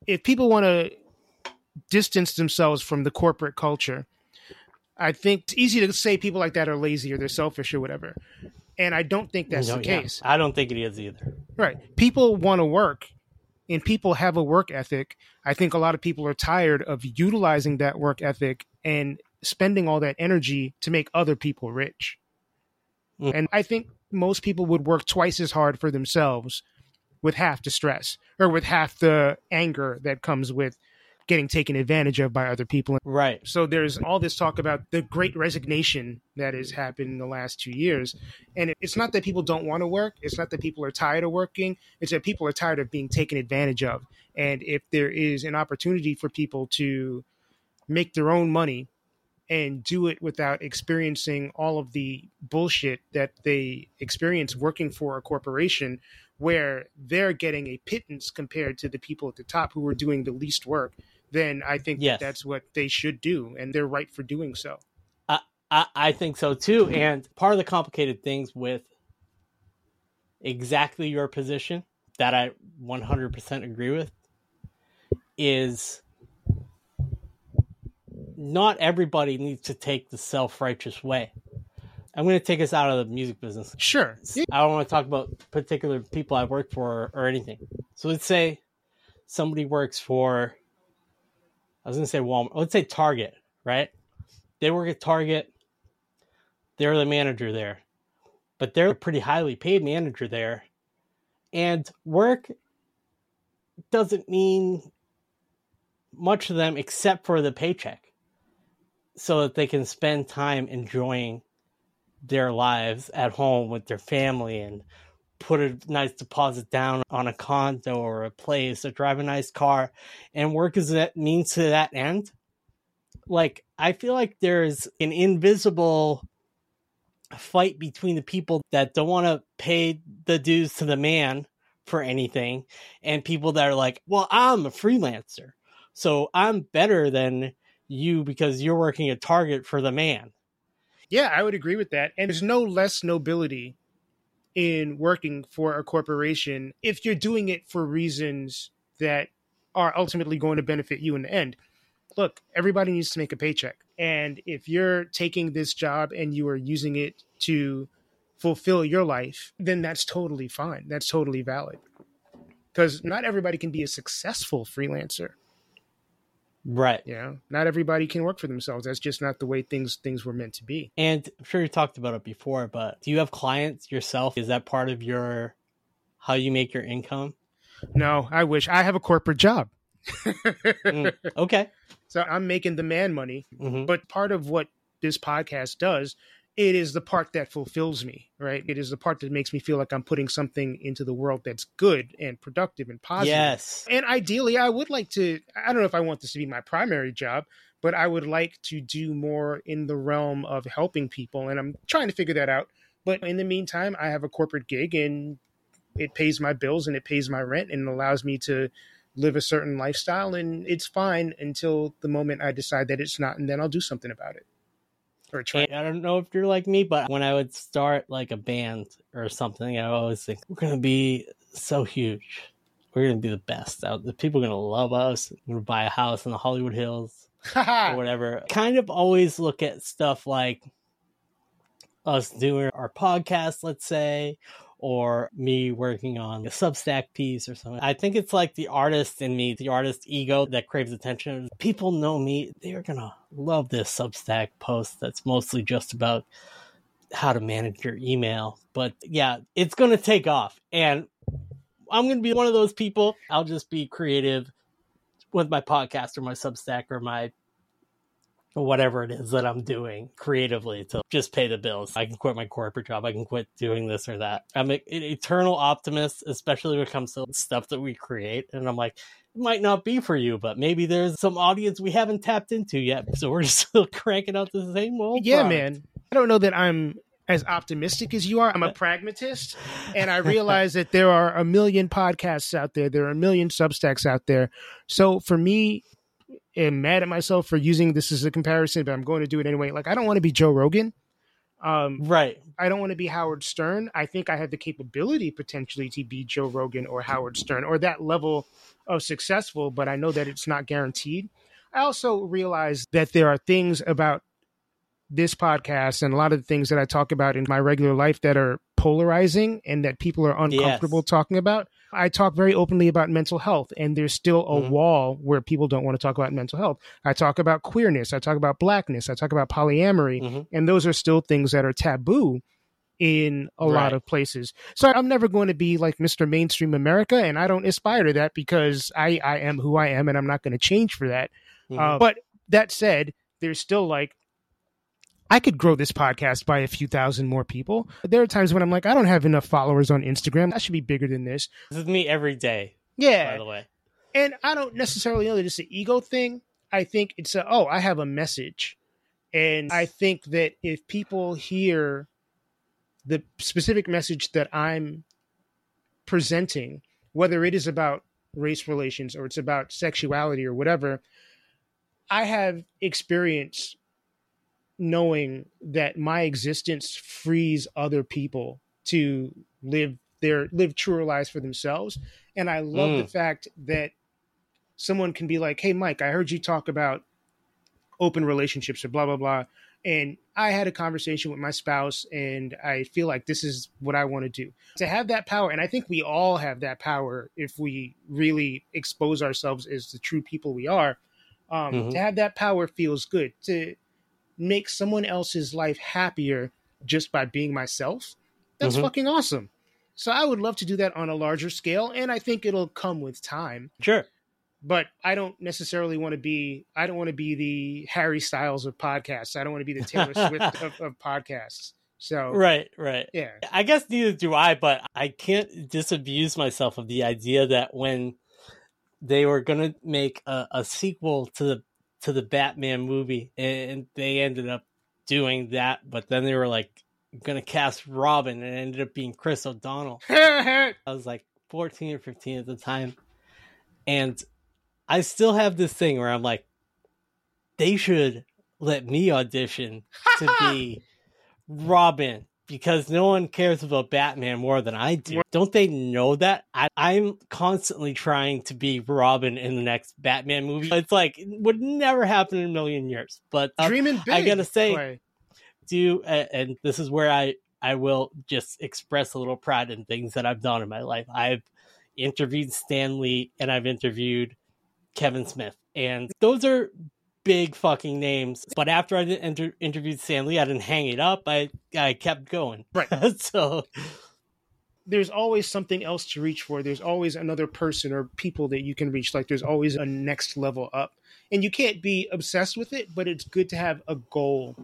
if people want to distance themselves from the corporate culture, I think it's easy to say people like that are lazy or they're selfish or whatever. And I don't think that's no, the yeah. case. I don't think it is either. Right. People want to work and people have a work ethic. I think a lot of people are tired of utilizing that work ethic and spending all that energy to make other people rich. Mm. And I think most people would work twice as hard for themselves with half the stress or with half the anger that comes with getting taken advantage of by other people. Right. So there's all this talk about the great resignation that has happened in the last two years. And it's not that people don't want to work, it's not that people are tired of working, it's that people are tired of being taken advantage of. And if there is an opportunity for people to make their own money and do it without experiencing all of the bullshit that they experience working for a corporation where they're getting a pittance compared to the people at the top who are doing the least work, then I think yes. that that's what they should do, and they're right for doing so. I, I, I think so too. And part of the complicated things with exactly your position that I 100% agree with is not everybody needs to take the self righteous way. I'm going to take us out of the music business. Sure. I don't want to talk about particular people I work for or, or anything. So let's say somebody works for, I was to say Walmart. Let's say Target, right? They work at Target. They're the manager there, but they're a pretty highly paid manager there. And work doesn't mean much to them except for the paycheck so that they can spend time enjoying their lives at home with their family and put a nice deposit down on a condo or a place or drive a nice car and work as that means to that end like i feel like there's an invisible fight between the people that don't want to pay the dues to the man for anything and people that are like well i'm a freelancer so i'm better than you because you're working at Target for the man. Yeah, I would agree with that. And there's no less nobility in working for a corporation if you're doing it for reasons that are ultimately going to benefit you in the end. Look, everybody needs to make a paycheck. And if you're taking this job and you are using it to fulfill your life, then that's totally fine. That's totally valid. Because not everybody can be a successful freelancer. Right. You know, not everybody can work for themselves. That's just not the way things things were meant to be. And I'm sure you talked about it before, but do you have clients yourself? Is that part of your how you make your income? No, I wish I have a corporate job. mm, okay. So I'm making the man money, mm-hmm. but part of what this podcast does it is the part that fulfills me, right? It is the part that makes me feel like I'm putting something into the world that's good and productive and positive. Yes. And ideally, I would like to, I don't know if I want this to be my primary job, but I would like to do more in the realm of helping people. And I'm trying to figure that out. But in the meantime, I have a corporate gig and it pays my bills and it pays my rent and allows me to live a certain lifestyle. And it's fine until the moment I decide that it's not. And then I'll do something about it or try. I don't know if you're like me, but when I would start like a band or something, I always think we're gonna be so huge. We're gonna be the best. Out the people are gonna love us. We're gonna buy a house in the Hollywood Hills or whatever. Kind of always look at stuff like us doing our podcast, let's say, or me working on a Substack piece or something. I think it's like the artist in me, the artist ego that craves attention. People know me, they're gonna love this Substack post that's mostly just about how to manage your email. But yeah, it's gonna take off. And I'm gonna be one of those people. I'll just be creative with my podcast or my Substack or my whatever it is that I'm doing creatively to just pay the bills. I can quit my corporate job. I can quit doing this or that. I'm an eternal optimist, especially when it comes to stuff that we create. And I'm like, it might not be for you, but maybe there's some audience we haven't tapped into yet. So we're still cranking out the same old. Yeah, product. man. I don't know that I'm as optimistic as you are. I'm a pragmatist, and I realize that there are a million podcasts out there. There are a million Substacks out there. So for me, am mad at myself for using this as a comparison, but I'm going to do it anyway. Like I don't want to be Joe Rogan. Um, right. I don't want to be Howard Stern. I think I have the capability potentially to be Joe Rogan or Howard Stern or that level of successful, but I know that it's not guaranteed. I also realize that there are things about this podcast and a lot of the things that I talk about in my regular life that are polarizing and that people are uncomfortable yes. talking about. I talk very openly about mental health, and there's still a mm-hmm. wall where people don't want to talk about mental health. I talk about queerness, I talk about blackness, I talk about polyamory, mm-hmm. and those are still things that are taboo in a right. lot of places. So I'm never going to be like Mr. Mainstream America, and I don't aspire to that because I, I am who I am, and I'm not going to change for that. Mm-hmm. Uh, but that said, there's still like I could grow this podcast by a few thousand more people. There are times when I'm like, I don't have enough followers on Instagram. I should be bigger than this. This is me every day. Yeah. By the way. And I don't necessarily know that it's an ego thing. I think it's a, oh, I have a message. And I think that if people hear the specific message that I'm presenting, whether it is about race relations or it's about sexuality or whatever, I have experience knowing that my existence frees other people to live their live truer lives for themselves and i love mm. the fact that someone can be like hey mike i heard you talk about open relationships or blah blah blah and i had a conversation with my spouse and i feel like this is what i want to do to have that power and i think we all have that power if we really expose ourselves as the true people we are um, mm-hmm. to have that power feels good to make someone else's life happier just by being myself, that's mm-hmm. fucking awesome. So I would love to do that on a larger scale, and I think it'll come with time. Sure. But I don't necessarily want to be. I don't want to be the Harry Styles of podcasts. I don't want to be the Taylor Swift of, of podcasts. So right, right. Yeah. I guess neither do I, but I can't disabuse myself of the idea that when they were going to make a, a, sequel to the to the Batman movie, and they ended up doing that. But then they were like gonna cast Robin, and it ended up being Chris O'Donnell. I was like 14 or 15 at the time, and I still have this thing where I'm like, they should let me audition to be Robin because no one cares about Batman more than I do. Don't they know that? I, am constantly trying to be Robin in the next Batman movie. It's like it would never happen in a million years. But uh, dreaming big. I gotta say, do uh, and this is where I I will just express a little pride in things that I've done in my life. I've interviewed Stan Lee and I've interviewed Kevin Smith, and those are big fucking names. But after I inter- interviewed Stan Lee, I didn't hang it up. I I kept going. Right. so there's always something else to reach for. There's always another person or people that you can reach. Like there's always a next level up. And you can't be obsessed with it, but it's good to have a goal.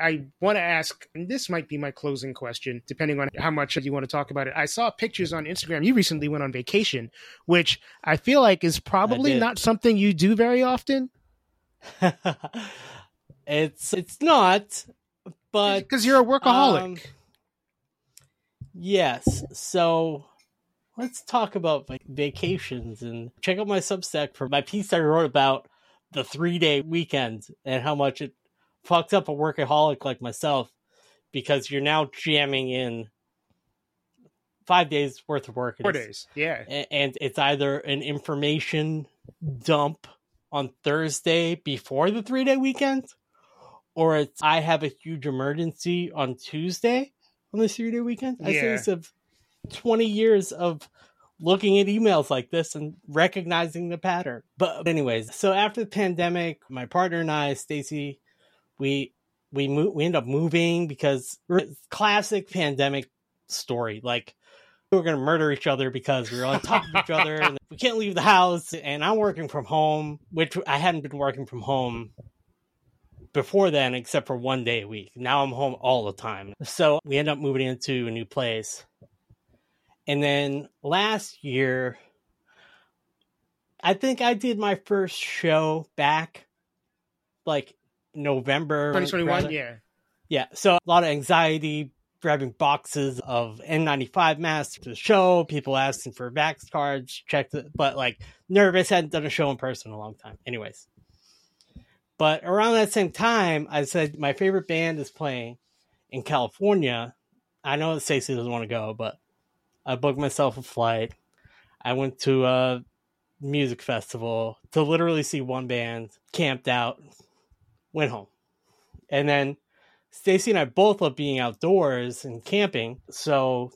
I want to ask, and this might be my closing question, depending on how much you want to talk about it. I saw pictures on Instagram. You recently went on vacation, which I feel like is probably not something you do very often. it's it's not, but because you're a workaholic. Um, yes. So let's talk about vacations and check out my Substack for my piece I wrote about the three day weekend and how much it fucked up a workaholic like myself because you're now jamming in five days worth of work. Four days, yeah. And it's either an information dump on Thursday before the three day weekend, or it's I have a huge emergency on Tuesday. on this three day weekend. I Yeah. say this of 20 years of looking at emails like this and recognizing the pattern. But anyways, so after the pandemic, my partner and I, Stacy, we we mo- we end up moving because classic pandemic story. Like we were gonna murder each other because we were on top of each other and we can't leave the house. And I'm working from home, which I hadn't been working from home before then, except for one day a week. Now I'm home all the time. So we end up moving into a new place. And then last year, I think I did my first show back like November. 2021, rather. yeah. Yeah. So a lot of anxiety grabbing boxes of N95 masks to the show, people asking for vax cards, checked it, but like nervous, hadn't done a show in person in a long time. Anyways. But around that same time, I said my favorite band is playing in California. I know that Stacey doesn't want to go, but I booked myself a flight. I went to a music festival to literally see one band, camped out, went home. And then Stacy and I both love being outdoors and camping. So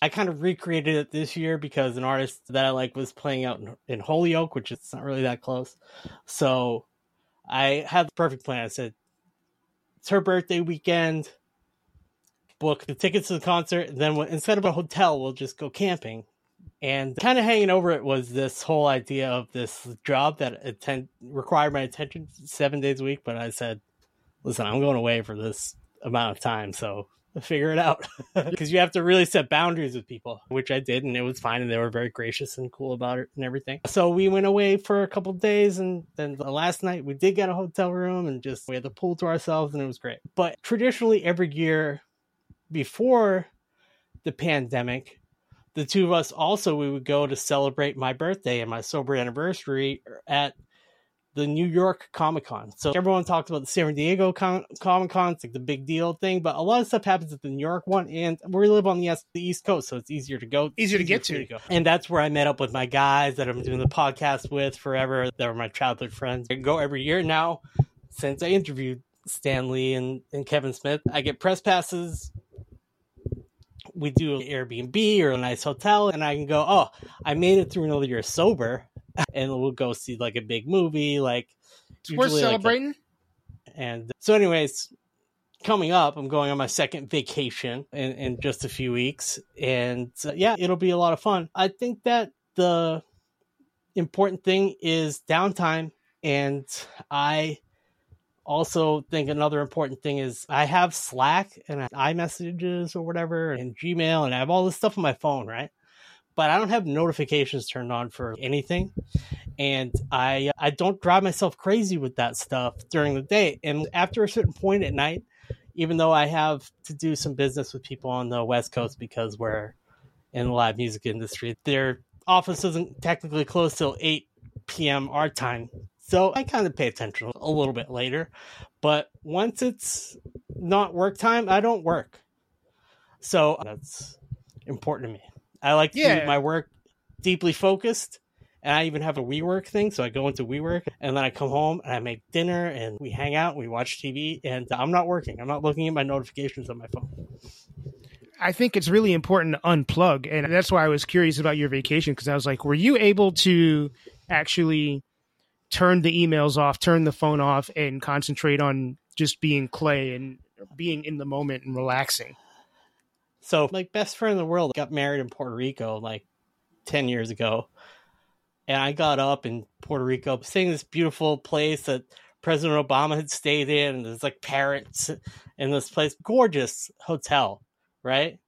I kind of recreated it this year because an artist that I like was playing out in, in Holyoke, which is not really that close. So I had the perfect plan. I said, it's her birthday weekend. Book the tickets to the concert. And then instead of a hotel, we'll just go camping. And kind of hanging over it was this whole idea of this job that attend required my attention seven days a week. But I said, listen, I'm going away for this amount of time, so figure it out. Because you have to really set boundaries with people, which I did, and it was fine, and they were very gracious and cool about it and everything. So we went away for a couple days, and then the last night we did get a hotel room, and just we had the pool to ourselves, and it was great. But traditionally, every year before the pandemic, the two of us also we would go to celebrate my birthday and my sober anniversary at the New York Comic Con. So everyone talks about the San Diego Con- Comic Con, it's like the big deal thing, but a lot of stuff happens at the New York one, and we live on the, east, the East Coast, so it's easier to go. Easier to get me to. go. And that's where I met up with my guys that I'm doing the podcast with forever. They were my childhood friends. I go every year now since I interviewed Stan Lee and, and Kevin Smith. I get press passes. We do an Airbnb or a nice hotel, and I can go, oh, I made it through another year sober and we'll go see like a big movie like It's worth usually, like, celebrating. and so anyways coming up i'm going on my second vacation in, in just a few weeks. And uh, yeah it'll be a lot of fun. I think that the important thing is downtime. And i also think another important thing is i have slack and i iMessages or whatever and gmail and i have all this stuff on my phone right but i don't have notifications turned on for anything and I I don't drive myself crazy with that stuff during the day. And after a certain point at night, even though I have to do some business with people on the West Coast because we're in the live music industry, their office isn't technically closed till eight p.m. our time. So I kind of pay attention a little bit later. But once it's not work time, I don't work. So that's important to me. I like to Yeah. do my work deeply focused and I even have a WeWork thing. So I go into WeWork and then I come home and I make dinner and we hang out, we watch TV, and I'm not working. I'm not looking at my notifications on my phone. I think it's really important to unplug, and that's why I was curious about your vacation because I was like, were you able to actually turn the emails off, turn the phone off, and concentrate on just being Clay and being in the moment and relaxing? So, like, best friend in the world got married in Puerto Rico like 10 years ago. And I got up in Puerto Rico, seeing this beautiful place that President Obama had stayed in. And there's like parrots in this place, gorgeous hotel, right?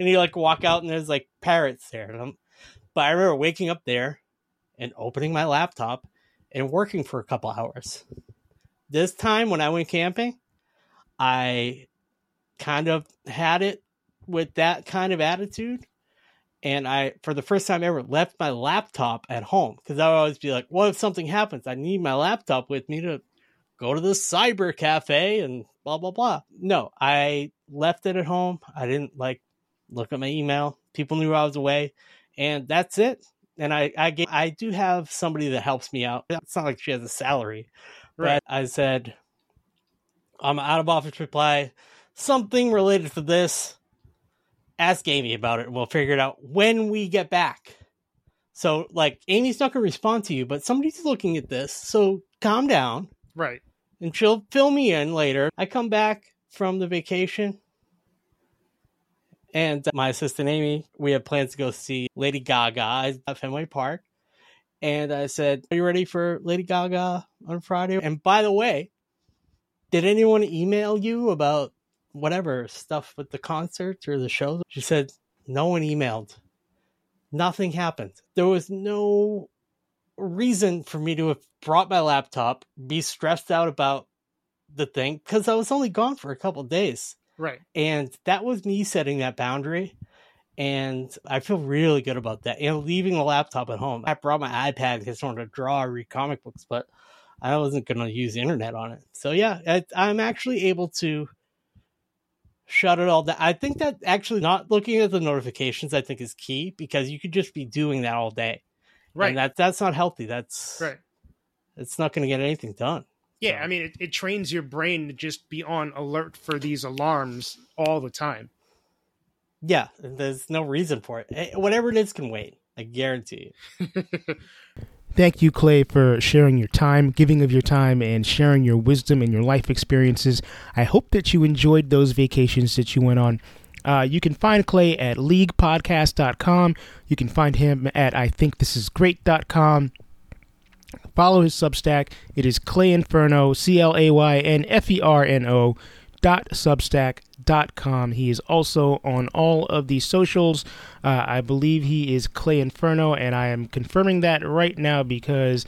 And you like walk out and there's like parrots there. And I'm, but I remember waking up there and opening my laptop and working for a couple hours. This time when I went camping, I kind of had it with that kind of attitude. And I, for the first time ever, left my laptop at home because I would always be like, what if something happens? I need my laptop with me to go to the cyber cafe and blah, blah, blah. No, I left it at home. I didn't like look at my email. People knew I was away, and that's it. And I, I, gave, I do have somebody that helps me out. It's not like she has a salary, Right. but I said, I'm out of office reply something related to this, ask Amy about it we'll figure it out when we get back. So, like, Amy's not going to respond to you, but somebody's looking at this. So, calm down. Right. And she'll fill me in later. I come back from the vacation and uh, my assistant Amy, we have plans to go see Lady Gaga at Fenway Park. And I said, Are you ready for Lady Gaga on Friday? And by the way, did anyone email you about whatever stuff with the concerts or the shows? She said, No one emailed. Nothing happened. There was no reason for me to have brought my laptop, be stressed out about the thing, because I was only gone for a couple days. Right. And that was me setting that boundary. And I feel really good about that. And leaving the laptop at home. I brought my iPad because I wanted to draw or read comic books, but I wasn't going to use the internet on it. So yeah, I, I'm actually able to shut it all down. I think that actually not looking at the notifications, I think is key because you could just be doing that all day. Right. And that that's not healthy. That's right. It's not going to get anything done. Yeah, I mean, it, it trains your brain to just be on alert for these alarms all the time. Yeah, there's no reason for it. Eh, whatever it is can wait. I guarantee you. Thank you, Clay, for sharing your time, giving of your time, and sharing your wisdom and your life experiences. I hope that you enjoyed those vacations that you went on. Uh, you can find Clay at leaguepodcast.com. You can find him at I think this is great.com. Follow his Substack. It is Clay Inferno, C L A Y N F E R N O dot substack dot com. He is also on all of the socials. Uh, I believe he is Clay Inferno, and I am confirming that right now because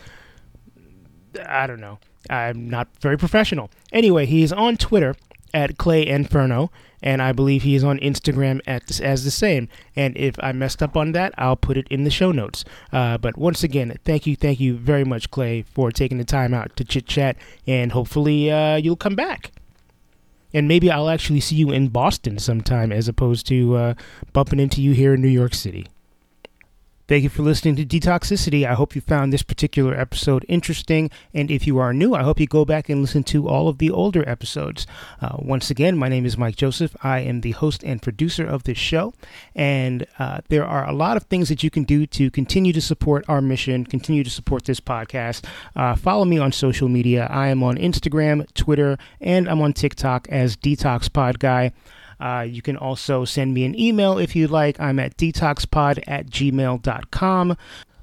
I don't know. I'm not very professional. Anyway, he is on Twitter at Clay Inferno, and I believe he is on Instagram at, as the same. And if I messed up on that, I'll put it in the show notes. Uh, but once again, thank you, thank you very much, Clay, for taking the time out to chit chat, and hopefully uh, you'll come back. And maybe I'll actually see you in Boston sometime as opposed to uh, bumping into you here in New York City. Thank you for listening to Detoxicity. I hope you found this particular episode interesting. And if you are new, I hope you go back and listen to all of the older episodes. Uh, once again, my name is Mike Joseph. I am the host and producer of this show. And uh, there are a lot of things that you can do to continue to support our mission, continue to support this podcast. Uh, follow me on social media. I am on Instagram, Twitter, and I'm on TikTok as Detox Pod Guy. Uh, you can also send me an email if you'd like. I'm at detoxpod at gmail.com.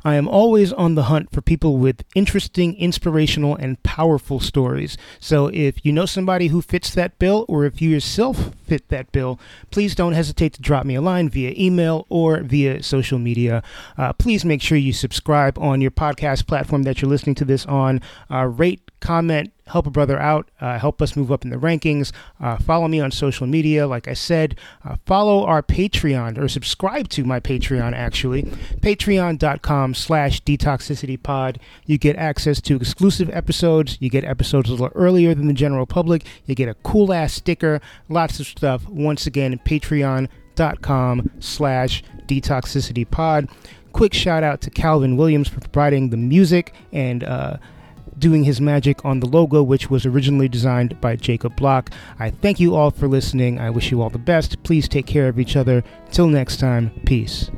I am always on the hunt for people with interesting, inspirational, and powerful stories. So if you know somebody who fits that bill, or if you yourself fit that bill, please don't hesitate to drop me a line via email or via social media. Uh, please make sure you subscribe on your podcast platform that you're listening to this on. Uh, rate, comment, help a brother out, uh, help us move up in the rankings. Uh, follow me on social media. Like I said, uh, follow our Patreon or subscribe to my Patreon, actually. Patreon.com slash detoxicitypod. You get access to exclusive episodes. You get episodes a little earlier than the general public. You get a cool ass sticker, lots of stuff. Once again, patreon.com slash detoxicitypod. Quick shout out to Calvin Williams for providing the music and uh, doing his magic on the logo, which was originally designed by Jacob Block. I thank you all for listening. I wish you all the best. Please take care of each other. Till next time, peace.